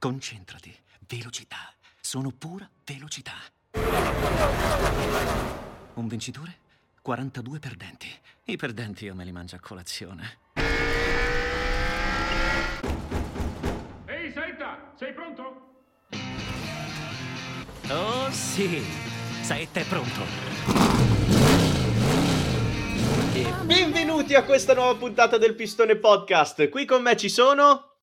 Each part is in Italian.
Concentrati. Velocità. Sono pura velocità. Un vincitore? 42 perdenti. I perdenti io me li mangio a colazione. Ehi, Saetta, sei pronto? Oh sì, Saetta è pronto. E benvenuti a questa nuova puntata del Pistone Podcast. Qui con me ci sono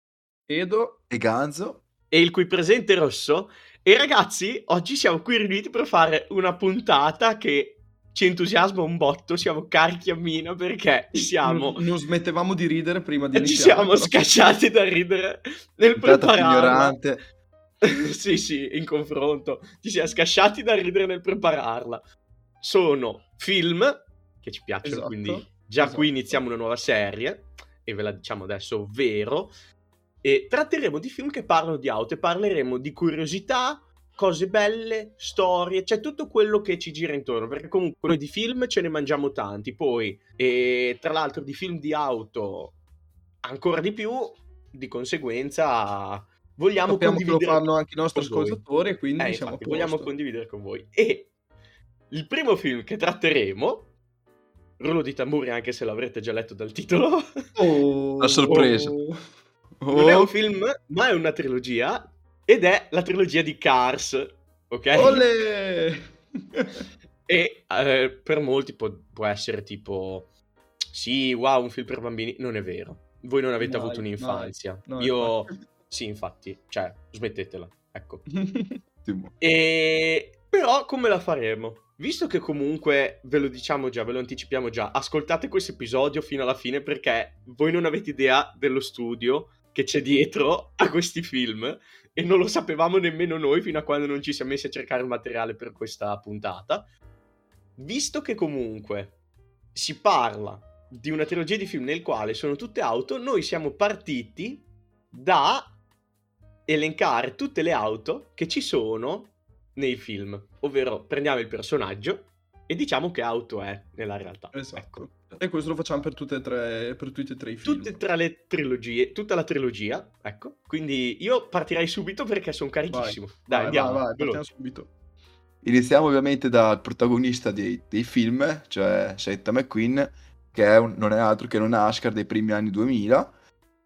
Edo e Ganzo. E il cui presente è Rosso. E ragazzi, oggi siamo qui riuniti per fare una puntata che ci entusiasma un botto. Siamo carichi a mina perché siamo, Non, non smettevamo di ridere prima di ci iniziare. siamo però. scacciati da ridere nel prepararla. ignorante. sì, sì, in confronto. Ci siamo scasciati da ridere nel prepararla. Sono film che ci piacciono, Esatto, quindi già esatto. qui iniziamo una nuova serie e ve la diciamo adesso, ovvero e tratteremo di film che parlano di auto e parleremo di curiosità, cose belle, storie, cioè tutto quello che ci gira intorno, perché comunque noi di film ce ne mangiamo tanti, poi e tra l'altro di film di auto ancora di più, di conseguenza vogliamo Sappiamo che lo condividere fanno anche i nostri ascoltatori e quindi Eh, siamo infatti, vogliamo condividere con voi. E il primo film che tratteremo, rullo di tamburi anche se l'avrete già letto dal titolo, Oh, La sorpresa. oh. Non è Oh, un film, ma è una trilogia, ed è la trilogia di Cars, ok? Olè! E eh, per molti può, può essere tipo, sì, wow, un film per bambini. Non è vero. Voi non avete Mai, avuto un'infanzia. No, Io, infatti. sì, infatti, cioè, smettetela, ecco. E però come la faremo? Visto che comunque ve lo diciamo già, ve lo anticipiamo già, ascoltate questo episodio fino alla fine perché voi non avete idea dello studio che c'è dietro a questi film e non lo sapevamo nemmeno noi fino a quando non ci siamo messi a cercare il materiale per questa puntata. Visto che comunque si parla di una trilogia di film nel quale sono tutte auto, noi siamo partiti da elencare tutte le auto che ci sono nei film, ovvero prendiamo il personaggio e diciamo che auto è nella realtà. Esatto. Ecco. E questo lo facciamo per tutte e tre, per tutti e tre i film. Tutte tra le trilogie, tutta la trilogia, ecco. Quindi io partirei subito perché sono carichissimo. Dai, Vai, andiamo. vai, vai, partiamo subito. Iniziamo ovviamente dal protagonista dei, dei film, cioè Setta McQueen, che è un- non è altro che un NASCAR dei primi anni 2000.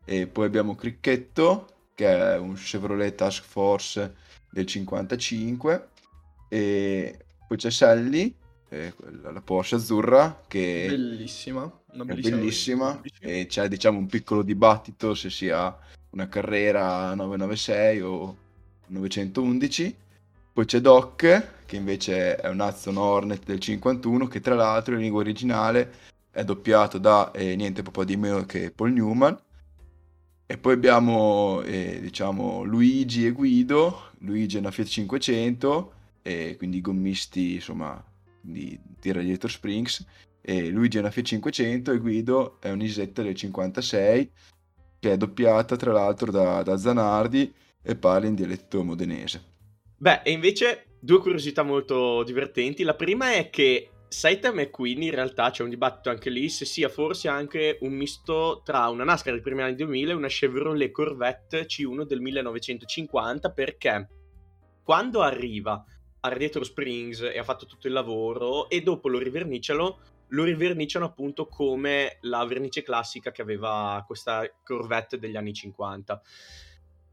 E poi abbiamo Cricchetto, che è un Chevrolet Task Force del 55. E poi c'è Sally, eh, la Porsche azzurra, che Bellissima. Una è bellissima. bellissima e c'è diciamo un piccolo dibattito se sia una carrera 996 o 911 poi c'è Doc che invece è un Aston Hornet del 51 che tra l'altro in lingua originale è doppiato da eh, niente po' di meno che Paul Newman e poi abbiamo eh, diciamo Luigi e Guido Luigi è una Fiat 500 e quindi i gommisti insomma di, di Radiator Springs e Luigi è una Fiat 500 e Guido è un'Isetta del 56 che è doppiata tra l'altro da, da Zanardi e parla in dialetto modenese. Beh, e invece due curiosità molto divertenti. La prima è che Saita McQueen in realtà c'è un dibattito anche lì se sia forse anche un misto tra una NASCAR dei primi anni 2000 e una Chevrolet Corvette C1 del 1950 perché quando arriva a Springs e ha fatto tutto il lavoro e dopo lo riverniciano, lo riverniciano appunto come la vernice classica che aveva questa Corvette degli anni 50.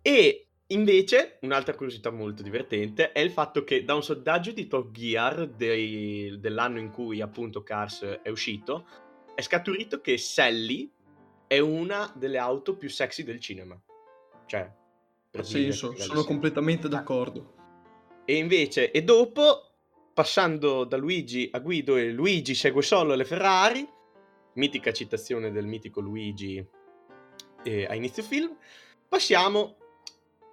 E invece, un'altra curiosità molto divertente è il fatto che da un sondaggio di Top Gear dei- dell'anno in cui appunto Cars è uscito, è scaturito che Sally è una delle auto più sexy del cinema. Cioè, per dire che sono sì. completamente d'accordo. E invece, e dopo, passando da Luigi a Guido e Luigi segue solo le Ferrari, mitica citazione del mitico Luigi eh, a inizio film, passiamo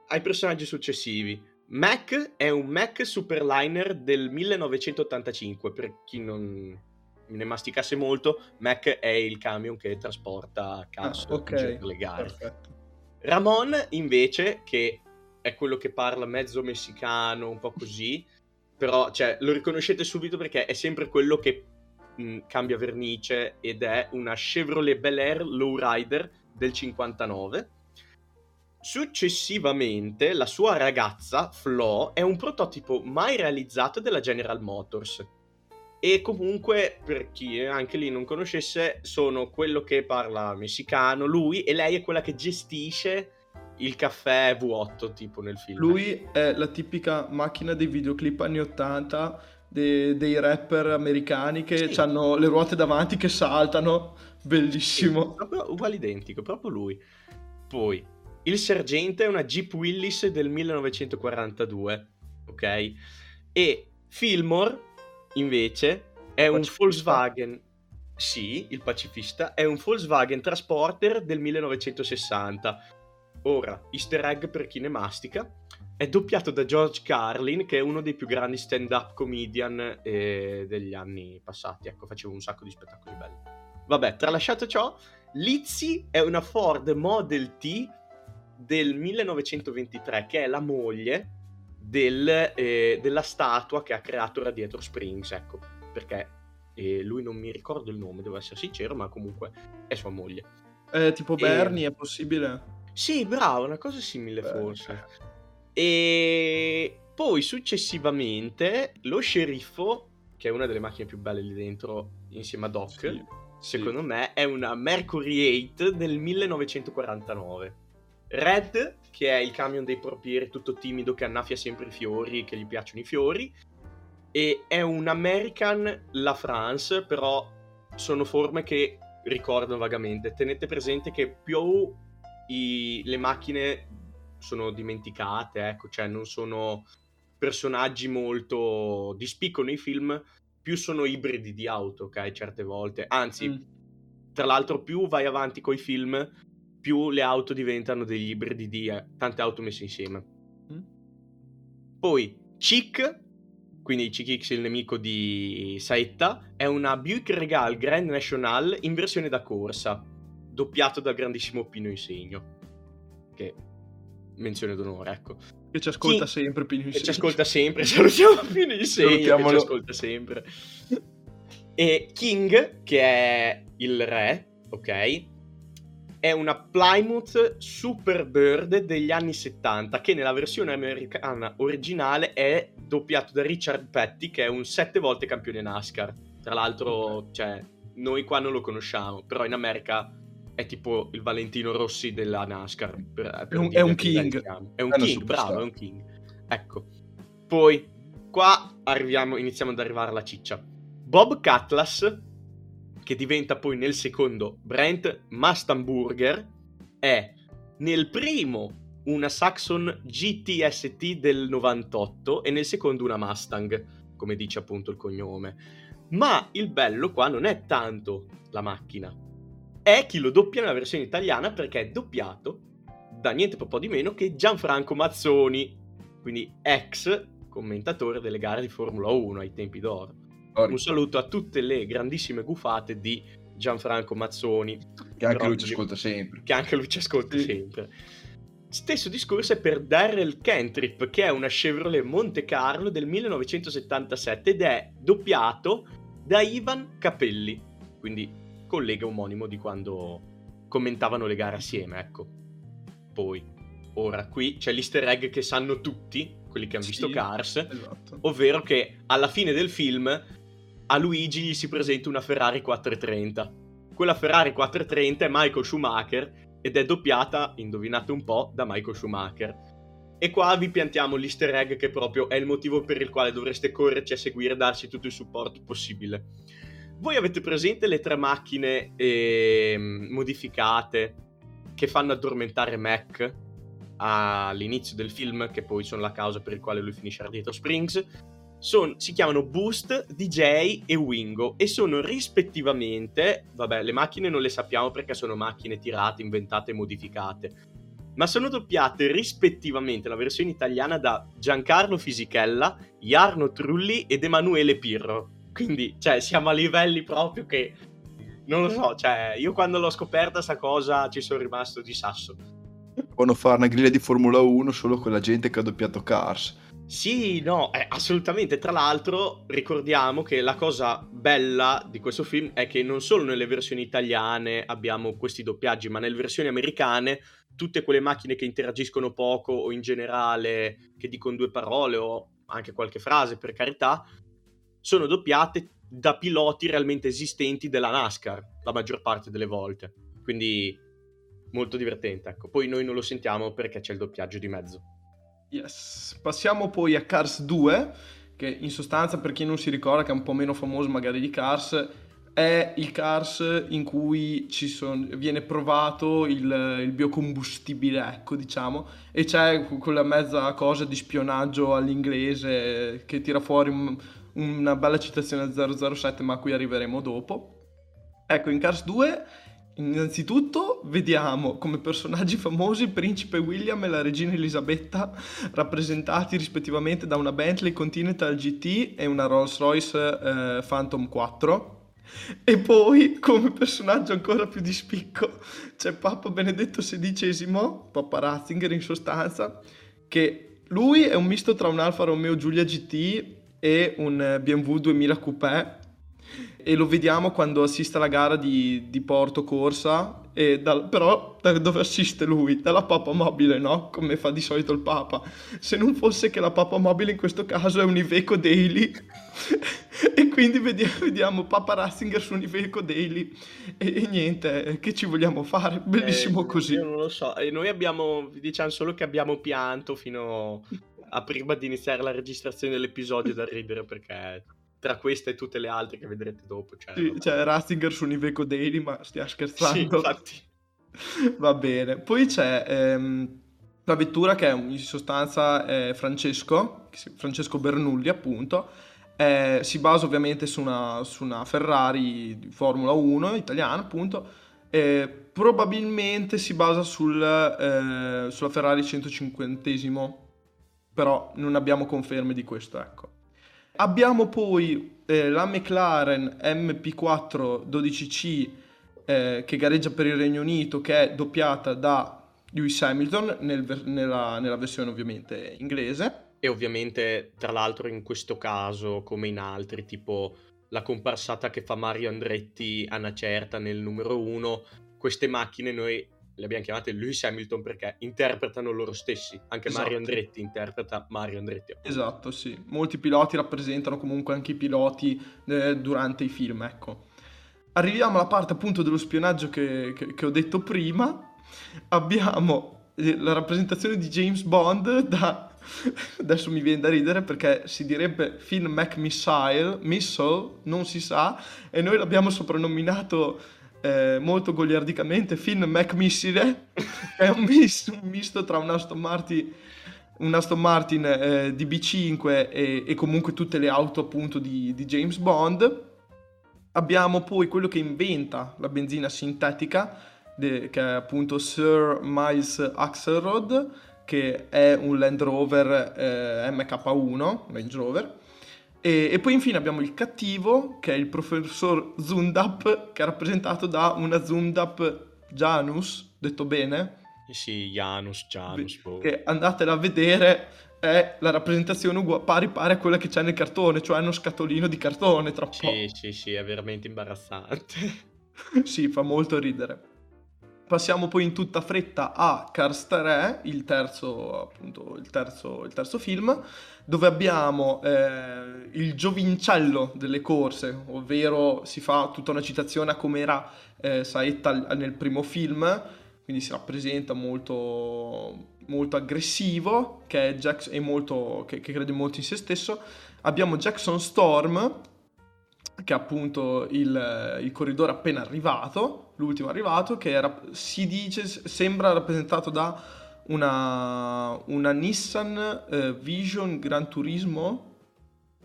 ai personaggi successivi. Mac è un Mac Superliner del 1985, per chi non ne masticasse molto, Mac è il camion che trasporta cars Ah, ok, in giro per le gare. Perfetto. Ramon, invece, che è quello che parla mezzo messicano, un po' così, però cioè, lo riconoscete subito perché è sempre quello che mh, cambia vernice ed è una Chevrolet Bel Air Lowrider del 59. Successivamente, la sua ragazza, Flo, è un prototipo mai realizzato della General Motors. E comunque, per chi anche lì non conoscesse, sono quello che parla messicano, lui, e lei è quella che gestisce il caffè V8, tipo nel film. Lui è la tipica macchina dei videoclip anni 80 de- dei rapper americani che Sì. hanno le ruote davanti che saltano. Bellissimo. Proprio uguale identico, proprio lui. Poi, il sergente è una Jeep Willis del 1942, ok? E Fillmore, invece, è un. Volkswagen... Sì, il pacifista è un Volkswagen Transporter del 1960. Ora, easter egg per chi ne mastica, è doppiato da George Carlin, che è uno dei più grandi stand-up comedian eh, degli anni passati. Ecco, faceva un sacco di spettacoli belli. Vabbè, tralasciato ciò, Lizzie è una Ford Model T del 1923, che è la moglie del, eh, della statua che ha creato Radiator Springs, ecco, perché eh, lui non mi ricordo il nome, devo essere sincero, ma comunque è sua moglie. È tipo E- Bernie, è possibile? Sì, bravo, una cosa simile Beh. forse. E poi successivamente lo sceriffo, che è una delle macchine più belle lì dentro, insieme a Doc, Sì, secondo me è una Mercury 8 del 1949. Red, che è il camion dei portieri tutto timido che annaffia sempre i fiori, che gli piacciono i fiori. E è un American La France, però sono forme che ricordano vagamente. Tenete presente che più i- le macchine sono dimenticate, ecco, cioè non sono personaggi molto di spicco nei film, più sono ibridi di auto, ok? Certe volte. Anzi, Mm. tra l'altro, più vai avanti coi film, più le auto diventano degli ibridi di eh, tante auto messe insieme. Mm. Poi, Chick, quindi Chick X il nemico di Saetta, è una Buick Regal Grand National in versione da corsa, doppiato dal grandissimo Pino Insegno, che menzione d'onore, ecco. Che ci ascolta Chi- sempre Pino Che ci Insegno. ascolta sempre, salutiamo Pino Insegno che ci ascolta sempre. E King, che è il re, ok? È una Plymouth Superbird degli anni 70 che nella versione americana originale è doppiato da Richard Petty che è un sette volte campione NASCAR. Tra l'altro, cioè, noi qua non lo conosciamo, però in America è tipo il Valentino Rossi della NASCAR. per- per È un- è un king. È un È king, bravo, è un king. Ecco. Poi, qua arriviamo, iniziamo ad arrivare alla ciccia. Bob Cutlass, che diventa poi nel secondo Brent Mustanburger, è nel primo una Saxon GTST del 98 e nel secondo una Mustang, come dice appunto il cognome. Ma il bello qua non è tanto la macchina, è chi lo doppia nella versione italiana perché è doppiato da niente po' di meno che Gianfranco Mazzoni, quindi ex commentatore delle gare di Formula 1 ai tempi d'oro. Un saluto a tutte le grandissime gufate di Gianfranco Mazzoni, Che anche lui ci ascolta sempre. che anche lui ci ascolta Sì. sempre. Stesso discorso è per Darrell Kentrip, che è una Chevrolet Monte Carlo del 1977 ed è doppiato da Ivan Capelli, quindi collega omonimo di quando commentavano le gare assieme, ecco. Poi, ora qui c'è l'easter egg che sanno tutti, quelli che hanno Sì. visto Cars, Esatto. ovvero che alla fine del film a Luigi gli si presenta una Ferrari 430. Quella Ferrari 430 è Michael Schumacher ed è doppiata, indovinate un po', da Michael Schumacher. E qua vi piantiamo l'easter egg che proprio è il motivo per il quale dovreste correrci a seguire e darci tutto il supporto possibile. Voi avete presente le tre macchine ehm, modificate che fanno addormentare Mac all'inizio del film, che poi sono la causa per il quale lui finisce a Radiator Springs? Son- si chiamano Boost, DJ e Wingo e sono rispettivamente, vabbè, le macchine non le sappiamo perché sono macchine tirate, inventate e modificate, ma sono doppiate rispettivamente la versione italiana da Giancarlo Fisichella, Jarno Trulli ed Emanuele Pirro. Quindi, cioè, siamo a livelli proprio che non lo so, cioè, io quando l'ho scoperta sta cosa ci sono rimasto di sasso. Devono fare una griglia di Formula 1 solo con la gente che ha doppiato Cars. Sì, no, eh, assolutamente. Tra l'altro, ricordiamo che la cosa bella di questo film è che non solo nelle versioni italiane abbiamo questi doppiaggi, ma nelle versioni americane tutte quelle macchine che interagiscono poco o in generale che dicono due parole o anche qualche frase per carità, sono doppiate da piloti realmente esistenti della NASCAR la maggior parte delle volte. Quindi molto divertente, ecco. Poi noi non lo sentiamo perché c'è il doppiaggio di mezzo. Yes. Passiamo poi a Cars 2, che in sostanza per chi non si ricorda che è un po' meno famoso magari di Cars, è il Cars in cui son, viene provato il, il, biocombustibile, ecco diciamo, e c'è quella mezza cosa di spionaggio all'inglese che tira fuori un, una bella citazione al 007 ma a cui arriveremo dopo. Ecco, in Cars 2 Innanzitutto vediamo come personaggi famosi il principe William e la regina Elisabetta rappresentati rispettivamente da una Bentley Continental GT e una Rolls Royce eh, Phantom 4. E poi come personaggio ancora più di spicco c'è Papa Benedetto XVI, Papa Ratzinger in sostanza, che lui è un misto tra un Alfa Romeo Giulia GT e un BMW 2000 Coupé e lo vediamo quando assiste alla gara di, di Porto Corsa, dal, però da dove assiste lui? Dalla Papa Mobile, no? Come fa di solito il Papa. Se non fosse che la Papa Mobile in questo caso è un Iveco Daily e quindi vediamo, vediamo Papa Ratzinger su un Iveco Daily e, e, niente, che ci vogliamo fare? Bellissimo eh, così. Io non lo so, e noi abbiamo, diciamo solo che abbiamo pianto fino a prima di iniziare la registrazione dell'episodio da ridere perché tra queste e tutte le altre che vedrete dopo. Cioè, sì, c'è Ratzinger su Niveco Daily, ma stia scherzando. Sì. Va bene. Poi c'è ehm, la vettura che è in sostanza è Francesco, Francesco Bernulli appunto. Eh, si basa ovviamente su una, su una, Ferrari di Formula 1 italiana appunto. Eh, probabilmente si basa sul, eh, sulla Ferrari 150 però non abbiamo conferme di questo, ecco. Abbiamo poi eh, la McLaren MP4 12C eh, che gareggia per il Regno Unito, che è doppiata da Lewis Hamilton nel, nella, nella versione ovviamente inglese. E ovviamente, tra l'altro, in questo caso, come in altri, tipo la comparsata che fa Mario Andretti a una certa nel numero 1, queste macchine noi le abbiamo chiamate Lewis Hamilton perché interpretano loro stessi. Anche esatto. Mario Andretti interpreta Mario Andretti. Appunto. Esatto, sì. Molti piloti rappresentano comunque anche i piloti eh, durante i film, ecco. Arriviamo alla parte appunto dello spionaggio che, che, che ho detto prima. Abbiamo eh, la rappresentazione di James Bond da... Adesso mi viene da ridere perché si direbbe Finn McMissile, Missile, non si sa, e noi l'abbiamo soprannominato eh, molto goliardicamente Finn McMissile, che è un misto, un misto, tra un Aston Martin, un Aston Martin eh, DB5 e, e, comunque tutte le auto appunto di, di, James Bond. Abbiamo poi quello che inventa la benzina sintetica, de, che è appunto Sir Miles Axelrod, che è un Land Rover eh, MK1, Range Rover e, e, poi infine abbiamo il cattivo, che è il professor Zundap, che è rappresentato da una Zundap Janus, detto bene? Sì, Janus, Janus. Boh. Che andatela a vedere, è la rappresentazione uguale, pari pari a quella che c'è nel cartone, cioè uno scatolino di cartone, troppo. Sì, sì, sì, è veramente imbarazzante. sì, fa molto ridere. Passiamo poi in tutta fretta a Cars 3, il terzo, appunto, il terzo, il terzo film, dove abbiamo eh, il giovincello delle corse, ovvero si fa tutta una citazione a come era eh, Saetta nel primo film, quindi si rappresenta molto, molto aggressivo, che, è Jackson, è molto, che, che crede molto in se stesso. Abbiamo Jackson Storm, che è appunto il, il, corridore appena arrivato, l'ultimo arrivato, che era, si dice, sembra rappresentato da una, una Nissan eh, Vision Gran Turismo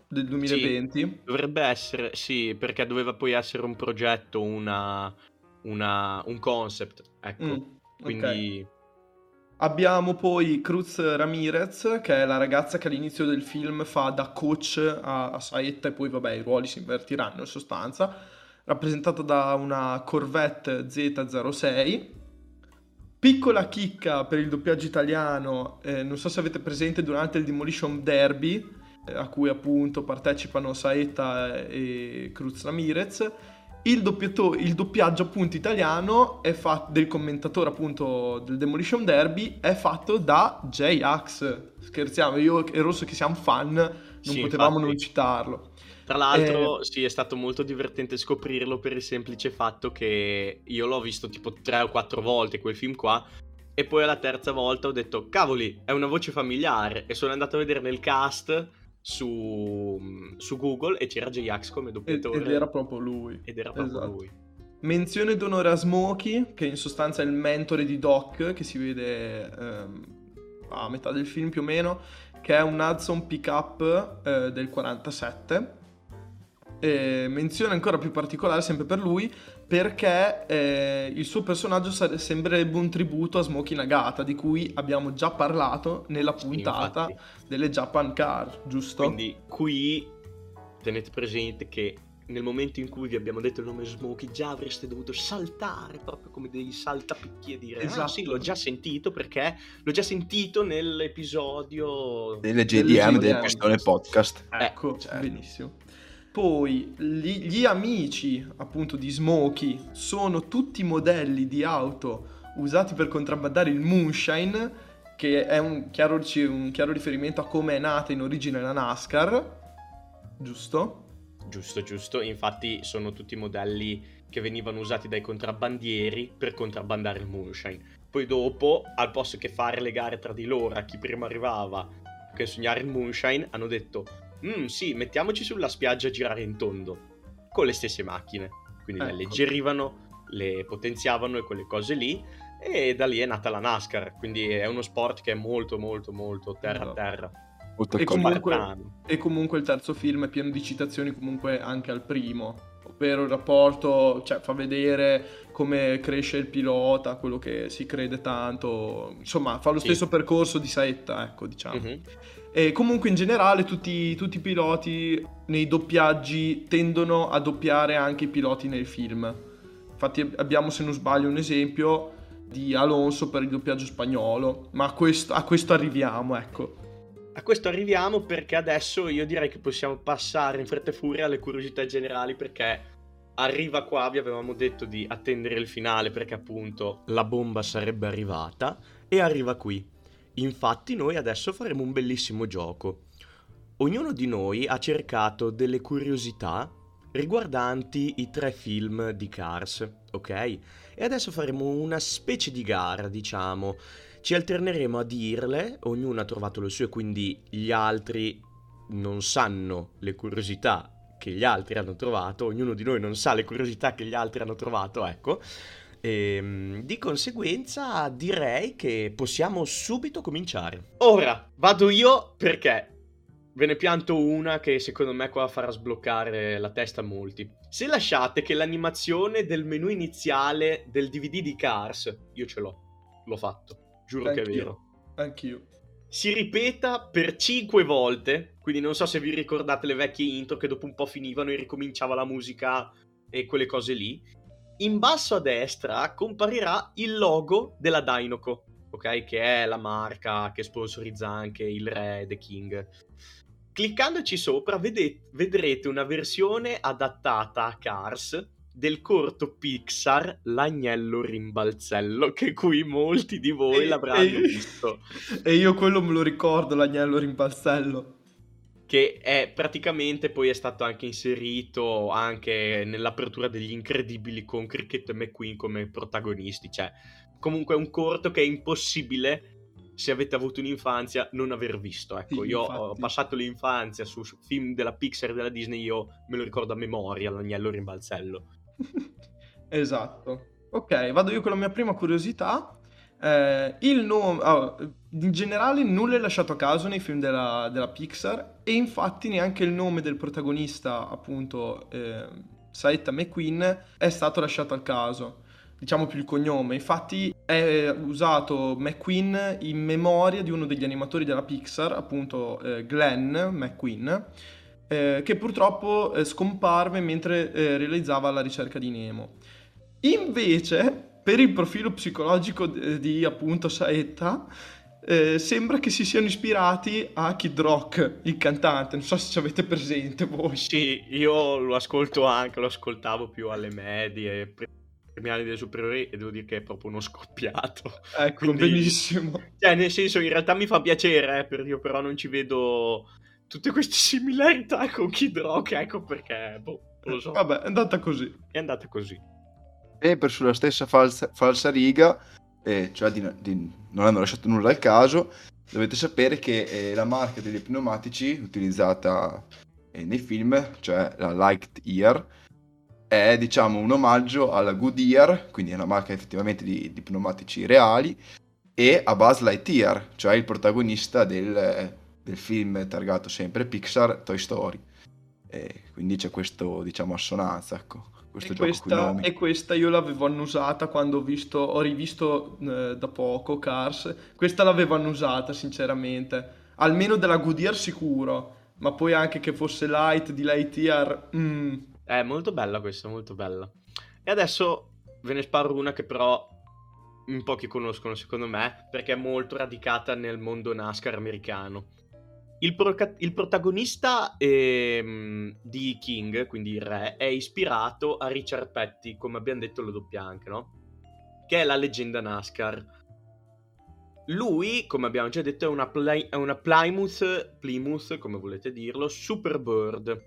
del 2020. Sì, dovrebbe essere, sì, perché doveva poi essere un progetto, una, una, un concept, ecco. Mm, Quindi... Okay. Abbiamo poi Cruz Ramirez, che è la ragazza che all'inizio del film fa da coach a, a Saetta e poi vabbè i ruoli si invertiranno in sostanza, rappresentata da una Corvette Z06. Piccola chicca per il doppiaggio italiano, eh, non so se avete presente durante il Demolition Derby, eh, a cui appunto partecipano Saetta e Cruz Ramirez, il, doppiato- il doppiaggio appunto italiano è fatto del commentatore appunto del Demolition Derby è fatto da J-Ax. Scherziamo, io e Rosso che siamo fan non Sì, potevamo infatti. non citarlo. Tra l'altro, Eh, sì, è stato molto divertente scoprirlo per il semplice fatto che io l'ho visto tipo tre o quattro volte quel film qua. E poi alla terza volta ho detto, cavoli, è una voce familiare. E sono andato a vedere nel cast su, su Google e c'era J-Ax come ed, doppiatore. ed era proprio lui. ed era proprio Esatto. lui. Menzione d'onore a Smokey, che in sostanza è il mentore di Doc, che si vede ehm, a metà del film più o meno, che è un Hudson pickup eh, del 47. E menzione ancora più particolare sempre per lui perché eh, il suo personaggio sare- sembrerebbe un tributo a Smokey Nagata di cui abbiamo già parlato nella puntata infatti. delle Japan Car, giusto? Quindi qui tenete presente che nel momento in cui vi abbiamo detto il nome Smokey già avreste dovuto saltare proprio come dei saltapicchi e dire Esatto. ah sì l'ho già sentito perché l'ho già sentito nell'episodio Delle Delle JDM del JDM. Pistone Podcast. Ecco, certo. benissimo. Poi gli, gli amici appunto di Smokey sono tutti modelli di auto usati per contrabbandare il Moonshine, che è un chiaro, un chiaro riferimento a come è nata in origine la NASCAR, giusto? giusto giusto infatti sono tutti modelli che venivano usati dai contrabbandieri per contrabbandare il moonshine poi dopo al posto che fare le gare tra di loro a chi prima arrivava a consegnare il moonshine hanno detto "Mm, sì mettiamoci sulla spiaggia a girare in tondo con le stesse macchine quindi le Ecco. alleggerivano le potenziavano e quelle cose lì e da lì è nata la NASCAR quindi è uno sport che è molto molto molto terra a Esatto. terra Molto E comunque-. E comunque il terzo film è pieno di citazioni comunque anche al primo, ovvero il rapporto, cioè fa vedere come cresce il pilota, quello che si crede tanto, insomma fa lo Sì. stesso percorso di Saetta, ecco diciamo. Mhm. E comunque in generale tutti, tutti i piloti nei doppiaggi tendono a doppiare anche i piloti nel film. Infatti abbiamo se non sbaglio un esempio di Alonso per il doppiaggio spagnolo, ma a questo, a questo arriviamo, ecco. A questo arriviamo perché adesso io direi che possiamo passare in fretta e furia alle curiosità generali perché arriva qua, vi avevamo detto di attendere il finale perché appunto la bomba sarebbe arrivata e arriva qui. Infatti noi adesso faremo un bellissimo gioco. Ognuno di noi ha cercato delle curiosità riguardanti i tre film di Cars, ok? E adesso faremo una specie di gara, diciamo. Ci alterneremo a dirle, ognuno ha trovato le sue, quindi gli altri non sanno le curiosità che gli altri hanno trovato, ognuno di noi non sa le curiosità che gli altri hanno trovato, ecco. E, di conseguenza direi che possiamo subito cominciare. Ora vado io perché ve ne pianto una che secondo me qua farà sbloccare la testa a molti. Se lasciate che l'animazione del menu iniziale del DVD di Cars, io ce l'ho, l'ho fatto, giuro che è Anch'io. vero Anch'io. si ripeta per 5 volte. Quindi non so se vi ricordate le vecchie intro che dopo un po' finivano e ricominciava la musica e quelle cose lì. In basso a destra comparirà il logo della Dynoco, ok? Che è la marca che sponsorizza anche il re The King. Cliccandoci sopra vede- vedrete una versione adattata a Cars del corto Pixar L'agnello rimbalzello che qui molti di voi E- l'avranno e- visto E io quello me lo ricordo, l'agnello rimbalzello. Che è praticamente poi è stato anche inserito anche nell'apertura degli incredibili con Cricket e McQueen come protagonisti, cioè comunque è un corto che è impossibile se avete avuto un'infanzia non aver visto, ecco, Sì, io infatti. ho passato l'infanzia su film della Pixar e della Disney, io me lo ricordo a memoria, l'agnello rimbalzello. esatto. Ok, vado io con la mia prima curiosità. Eh, il nome, ah, in generale nulla è lasciato a caso nei film della, della Pixar e infatti neanche il nome del protagonista, appunto, eh, Saetta McQueen, è stato lasciato al caso. Diciamo più il cognome. Infatti è usato McQueen in memoria di uno degli animatori della Pixar, appunto eh, Glenn McQueen, eh, che purtroppo eh, scomparve mentre eh, realizzava la ricerca di Nemo. Invece, per il profilo psicologico di, di, appunto Saetta, eh, sembra che si siano ispirati a Kid Rock, il cantante. Non so se ci avete presente voi. Sì, io lo ascolto anche, lo ascoltavo più alle medie, primi anni delle superiori e devo dire che è proprio uno scoppiato. Ecco, Quindi, benissimo. Cioè, nel senso, in realtà mi fa piacere, eh, per io però non ci vedo tutte queste similarità con Kid Rock, ecco perché, boh, lo so. Vabbè, è andata così. È andata così. Sempre sulla stessa falsa, falsa riga, eh, cioè di, di, non hanno lasciato nulla al caso, dovete sapere che eh, la marca degli pneumatici utilizzata eh, nei film, cioè la Liked Ear, è diciamo un omaggio alla Goodyear, quindi è una marca effettivamente di, di pneumatici reali, e a Buzz Lightyear, cioè il protagonista del, del film targato sempre Pixar Toy Story. E quindi c'è questo, diciamo, assonanza, ecco. Questo e, questa, e questa io l'avevo annusata quando ho, visto, ho rivisto eh, da poco Cars. Questa l'avevo annusata, sinceramente. Almeno della Goodyear sicuro. Ma poi anche che fosse Light di Lightyear. Mm. È molto bella questa, molto bella. E adesso ve ne sparo una che però in pochi conoscono secondo me, perché è molto radicata nel mondo NASCAR americano il, pro- il protagonista ehm, di King, quindi il re, è ispirato a Richard Petty, come abbiamo detto lo doppia anche, no? Che è la leggenda NASCAR. Lui, come abbiamo già detto, è una, Ply- è una Plymouth, Plymouth, come volete dirlo, Superbird.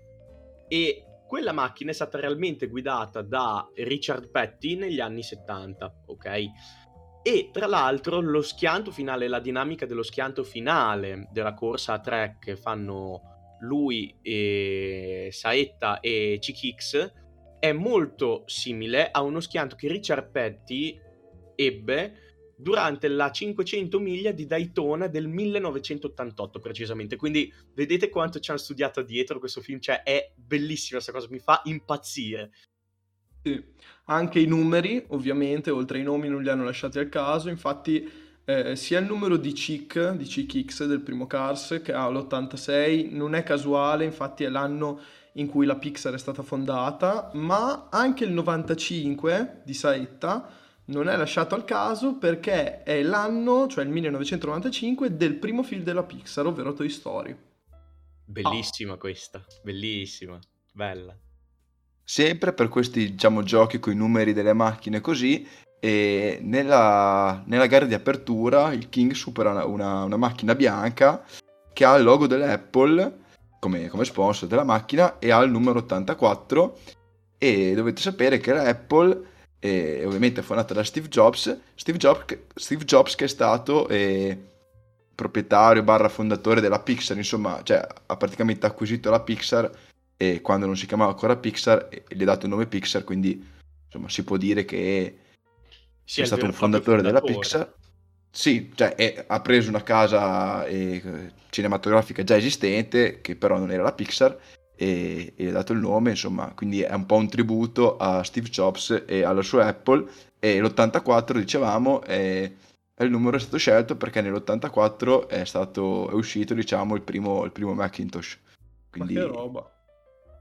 E quella macchina è stata realmente guidata da Richard Petty negli anni 70, ok? E tra l'altro lo schianto finale, la dinamica dello schianto finale della corsa a tre che fanno lui e Saetta e Chikix è molto simile a uno schianto che Richard Petty ebbe durante la 500 miglia di Daytona del 1988 precisamente. Quindi vedete quanto ci hanno studiato dietro questo film, cioè è bellissima questa cosa, mi fa impazzire. Sì. Anche i numeri, ovviamente, oltre ai nomi non li hanno lasciati al caso, infatti eh, sia il numero di CIC, di CIC-X del primo Cars, che ha l'86, non è casuale, infatti è l'anno in cui la Pixar è stata fondata, ma anche il 95 di Saetta non è lasciato al caso perché è l'anno, cioè il 1995, del primo film della Pixar, ovvero Toy Story. Bellissima ah. questa, bellissima, bella sempre per questi diciamo, giochi con i numeri delle macchine così e nella, nella gara di apertura il King supera una, una, una, macchina bianca che ha il logo dell'Apple come, come sponsor della macchina e ha il numero 84 e dovete sapere che l'Apple è ovviamente fondata da Steve Jobs Steve Jobs, Steve Jobs che è stato eh, proprietario barra fondatore della Pixar insomma cioè, ha praticamente acquisito la Pixar e quando non si chiamava ancora Pixar gli ha dato il nome Pixar, quindi insomma si può dire che sia è stato un fondatore, fondatore, della Pixar. Sì, cioè è, ha preso una casa eh, cinematografica già esistente, che però non era la Pixar, e, e gli ha dato il nome, insomma, quindi è un po' un tributo a Steve Jobs e alla sua Apple. E l'84, dicevamo, è, è il numero è stato scelto perché nell'84 è, stato, è uscito, diciamo, il primo, il primo Macintosh. Quindi, Ma che roba!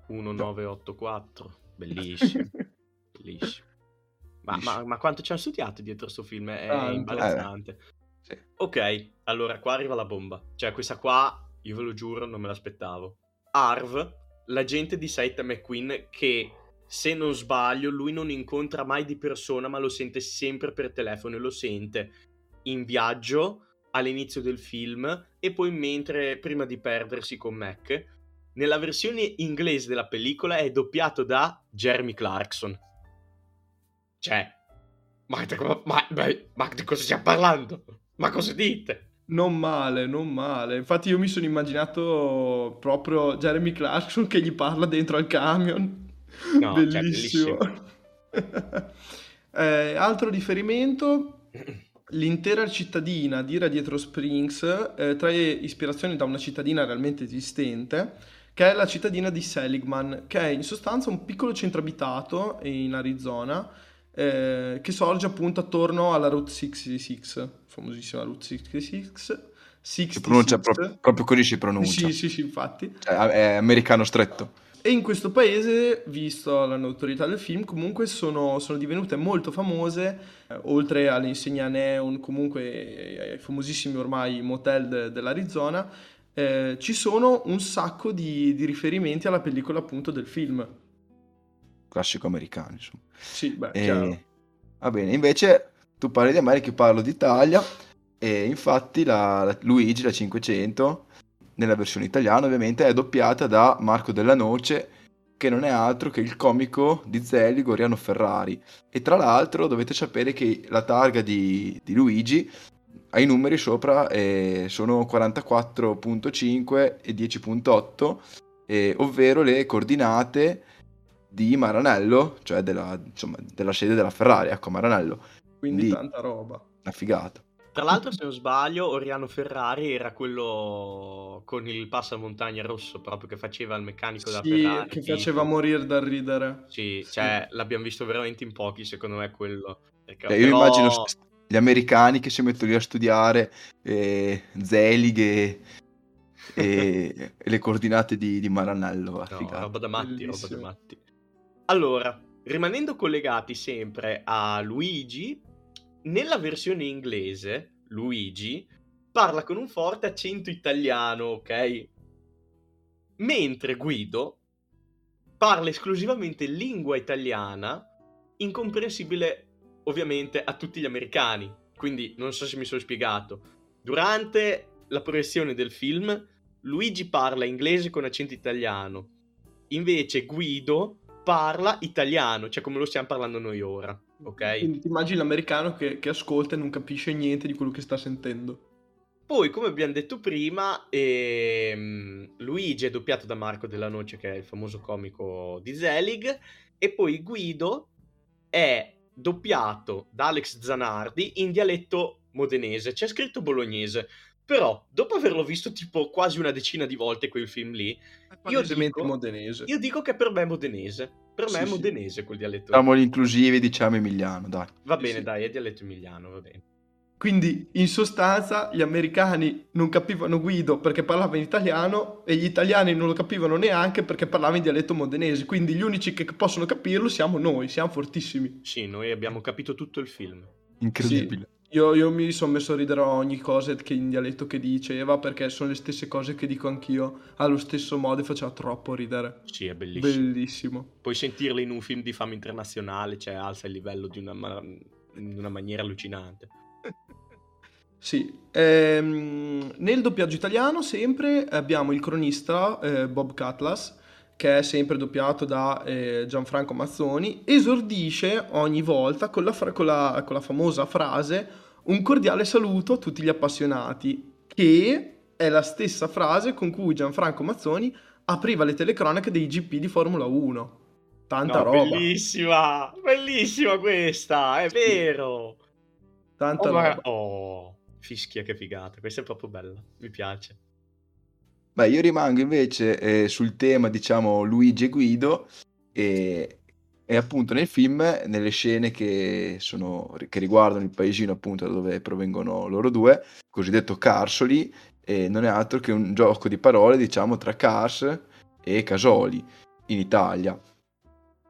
1984, bellissimo, bellissimo. Ma, ma, ma, quanto ci hanno studiato dietro questo film? È Tanto. imbarazzante. Sì. Ok, allora qua arriva la bomba. Cioè, questa qua, io ve lo giuro, non me l'aspettavo. Arv, l'agente di Saita McQueen, che se non sbaglio, lui non incontra mai di persona, ma lo sente sempre per telefono e lo sente in viaggio all'inizio del film e poi mentre prima di perdersi con Mac nella versione inglese della pellicola è doppiato da Jeremy Clarkson. Cioè, ma, ma, ma, ma di cosa stiamo parlando? Ma cosa dite? Non male, non male. Infatti io mi sono immaginato proprio Jeremy Clarkson che gli parla dentro al camion. No, bellissimo. Cioè, bellissimo. eh, altro riferimento, l'intera cittadina di Radietro Springs eh, trae ispirazione da una cittadina realmente esistente che è la cittadina di Seligman, che è in sostanza un piccolo centro abitato in Arizona, eh, che sorge appunto attorno alla Route 66, famosissima Route 66. 66. Si pronuncia pro- proprio così si pronuncia. Sì, sì, sì, infatti. Cioè, è americano stretto. e in questo paese, visto la notorietà del film, comunque sono, sono divenute molto famose, eh, oltre alle insegne a neon, comunque ai famosissimi ormai motel de- dell'Arizona, eh, ci sono un sacco di, di riferimenti alla pellicola appunto del film. Classico americano, insomma. Sì, beh, E- chiaro. Va bene, invece tu parli di America, io parlo d'Italia e infatti la, la Luigi, la 500, nella versione italiana ovviamente, è doppiata da Marco Della Noce, che non è altro che il comico di Zeligo, Oriano Ferrari. E tra l'altro dovete sapere che la targa di, di Luigi ha i numeri sopra, eh, sono 44.5 e 10.8, eh, ovvero le coordinate di Maranello, cioè della, insomma, della sede della Ferrari, ecco Maranello, Quindi Lì. tanta roba. una figata. Tra l'altro, se non sbaglio, Oriano Ferrari era quello con il passamontagna rosso, proprio che faceva il meccanico da Sì, Ferrari. che tipo. faceva morire dal ridere. Sì, cioè, l'abbiamo visto veramente in pochi, secondo me, quello. Perché- io però- immagino s- gli americani che si mettono lì a studiare eh, Zelig e, e- e le coordinate di, di Maranello, No, figata. roba da matti, roba da matti. Allora, rimanendo collegati sempre a Luigi, nella versione inglese, Luigi parla con un forte accento italiano, ok? Mentre Guido parla esclusivamente lingua italiana, incomprensibile ovviamente a tutti gli americani. Quindi non so se mi sono spiegato. Durante la proiezione del film, Luigi parla inglese con accento italiano, invece Guido parla italiano, cioè come lo stiamo parlando noi ora, ok? Quindi ti immagini l'americano che, che ascolta e non capisce niente di quello che sta sentendo. Poi, come abbiamo detto prima, ehm, Luigi è doppiato da Marco Della Noce, che è il famoso comico di Zelig, e poi Guido è doppiato da Alex Zanardi in dialetto modenese. C'è scritto bolognese, però dopo averlo visto tipo quasi una decina di volte quel film lì, io dico, modenese. io dico che per me è modenese. Per me Sì, è sì. modenese quel dialetto. Siamo gli inclusivi, diciamo emiliano, dai. Va Sì, bene, sì. dai, è dialetto emiliano, va bene. Quindi, in sostanza, gli americani non capivano Guido perché parlava in italiano e gli italiani non lo capivano neanche perché parlava in dialetto modenese. Quindi gli unici che possono capirlo siamo noi, siamo fortissimi. Sì, noi abbiamo capito tutto il film. Incredibile. Io, io mi sono messo a ridere a ogni cosa che in dialetto che diceva perché sono le stesse cose che dico anch'io allo stesso modo e faceva troppo ridere. Sì, è bellissimo. Bellissimo. Puoi sentirle in un film di fama internazionale, cioè alza il livello di una, ma- in una maniera allucinante. Sì, ehm, nel doppiaggio italiano sempre abbiamo il cronista eh, Bob Cutlass, che è sempre doppiato da eh, Gianfranco Mazzoni, esordisce ogni volta con la, fra- con la- con la famosa frase un cordiale saluto a tutti gli appassionati, che è la stessa frase con cui Gianfranco Mazzoni apriva le telecronache dei GP di Formula 1. Tanta No, roba, Bellissima, bellissima questa, è Sì. vero. Tanta Oh, roba. oh, fischia che figata, questa è proprio bella, mi piace. Beh, io rimango invece eh, sul tema, diciamo, Luigi e Guido e, e appunto nel film, nelle scene che, sono, che riguardano il paesino appunto da dove provengono loro due, cosiddetto Carsoli, eh, non è altro che un gioco di parole, diciamo, tra Cars e Casoli in Italia.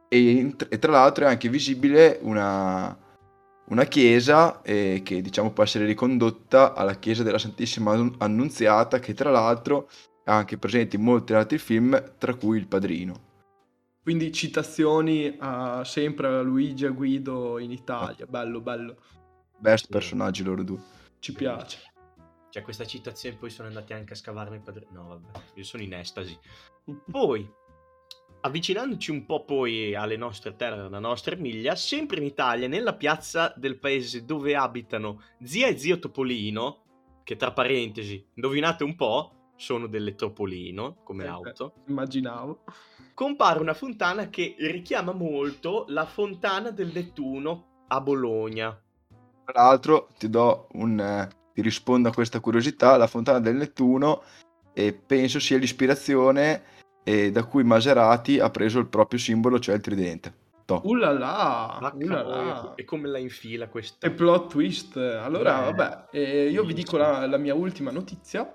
E, in- e tra l'altro è anche visibile una, una chiesa eh, che diciamo può essere ricondotta alla chiesa della Santissima Annun- Annunziata, che tra l'altro è anche presente in molti altri film, tra cui Il Padrino. Quindi citazioni a- sempre a Luigi e a Guido in Italia, bello, bello, Best personaggi loro due. ci piace. Cioè questa citazione poi sono andati anche a scavarne il padre... No, vabbè, io sono in estasi. Poi, avvicinandoci un po' poi alle nostre terre, alla nostra Emilia, sempre in Italia, nella piazza del paese dove abitano zia e zio Topolino, che tra parentesi, indovinate un po', sono delle Topolino come Eh, auto, Immaginavo. compare una fontana che richiama molto la fontana del Nettuno a Bologna. Tra l'altro ti do un... eh, ti rispondo a questa curiosità, la Fontana del Nettuno e penso sia l'ispirazione eh, da cui Maserati ha preso il proprio simbolo, cioè il tridente. To. Uh là là, Ma uh là cavolo, là. e come la infila questa? E plot twist. Allora, Beh, vabbè, eh, io vi dico la, la mia ultima notizia,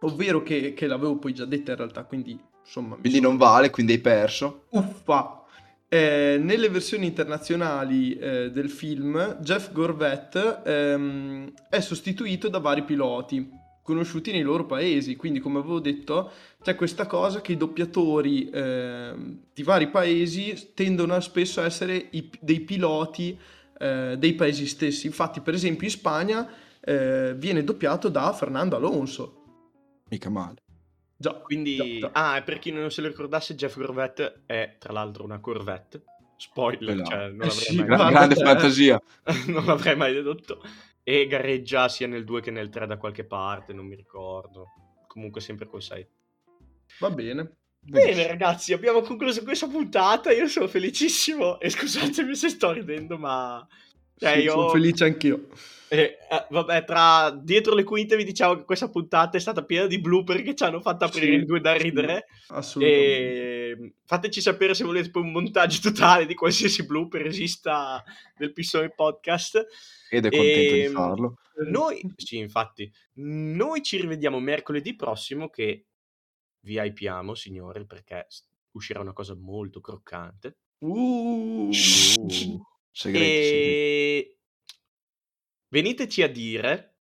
ovvero che, che l'avevo poi già detta in realtà, quindi insomma... Quindi sono- non vale, quindi hai perso. Uffa! Eh, nelle versioni internazionali eh, del film, Jeff Gorvette ehm, è sostituito da vari piloti conosciuti nei loro paesi. Quindi, come avevo detto, c'è questa cosa che i doppiatori ehm, di vari paesi tendono a spesso a essere i- dei piloti eh, dei paesi stessi. Infatti, per esempio, in Spagna eh, viene doppiato da Fernando Alonso. Mica male. Già, Quindi, già, già. ah, e per chi non se lo ricordasse, Jeff Corvette è tra l'altro una Corvette. Spoiler, Esatto. cioè, non Eh l'avrei sì, mai grande fantasia. non l'avrei mai dedotto. E gareggia sia nel 2 che nel 3 da qualche parte, non mi ricordo. Comunque sempre col 6. Va bene. Bene ragazzi, abbiamo concluso questa puntata, io sono felicissimo e scusatemi se sto ridendo, ma... Cioè, Sì, io... Sono felice anch'io. Eh, eh, vabbè, tra dietro le quinte vi diciamo che questa puntata è stata piena di blooper che ci hanno fatto aprire Sì, il due da sì, ridere. Assolutamente. E fateci sapere se volete poi un montaggio totale di qualsiasi blooper esista del Pissone Podcast. Ed è contento di Ehm, farlo. Noi, sì, infatti, noi ci rivediamo mercoledì prossimo che vi hypiamo, signori, perché uscirà una cosa molto croccante. Uh, Uh. Segreti. E veniteci a dire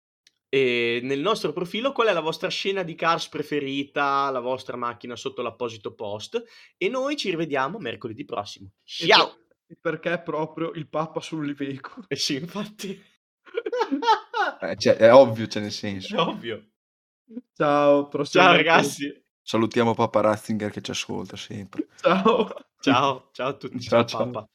eh, nel nostro profilo qual è la vostra scena di Cars preferita, la vostra macchina sotto l'apposito post e noi ci rivediamo mercoledì prossimo. e Ciao! Per- perché proprio il Papa sull'Iveco? Eh sì, infatti. Eh, cioè, è ovvio, c'è nel È senso. ovvio. Ciao, Ciao ragazzi. Salutiamo Papa Ratzinger che ci ascolta sempre. Ciao. Ciao, ciao a tutti. Ciao, ciao. ciao. Papa.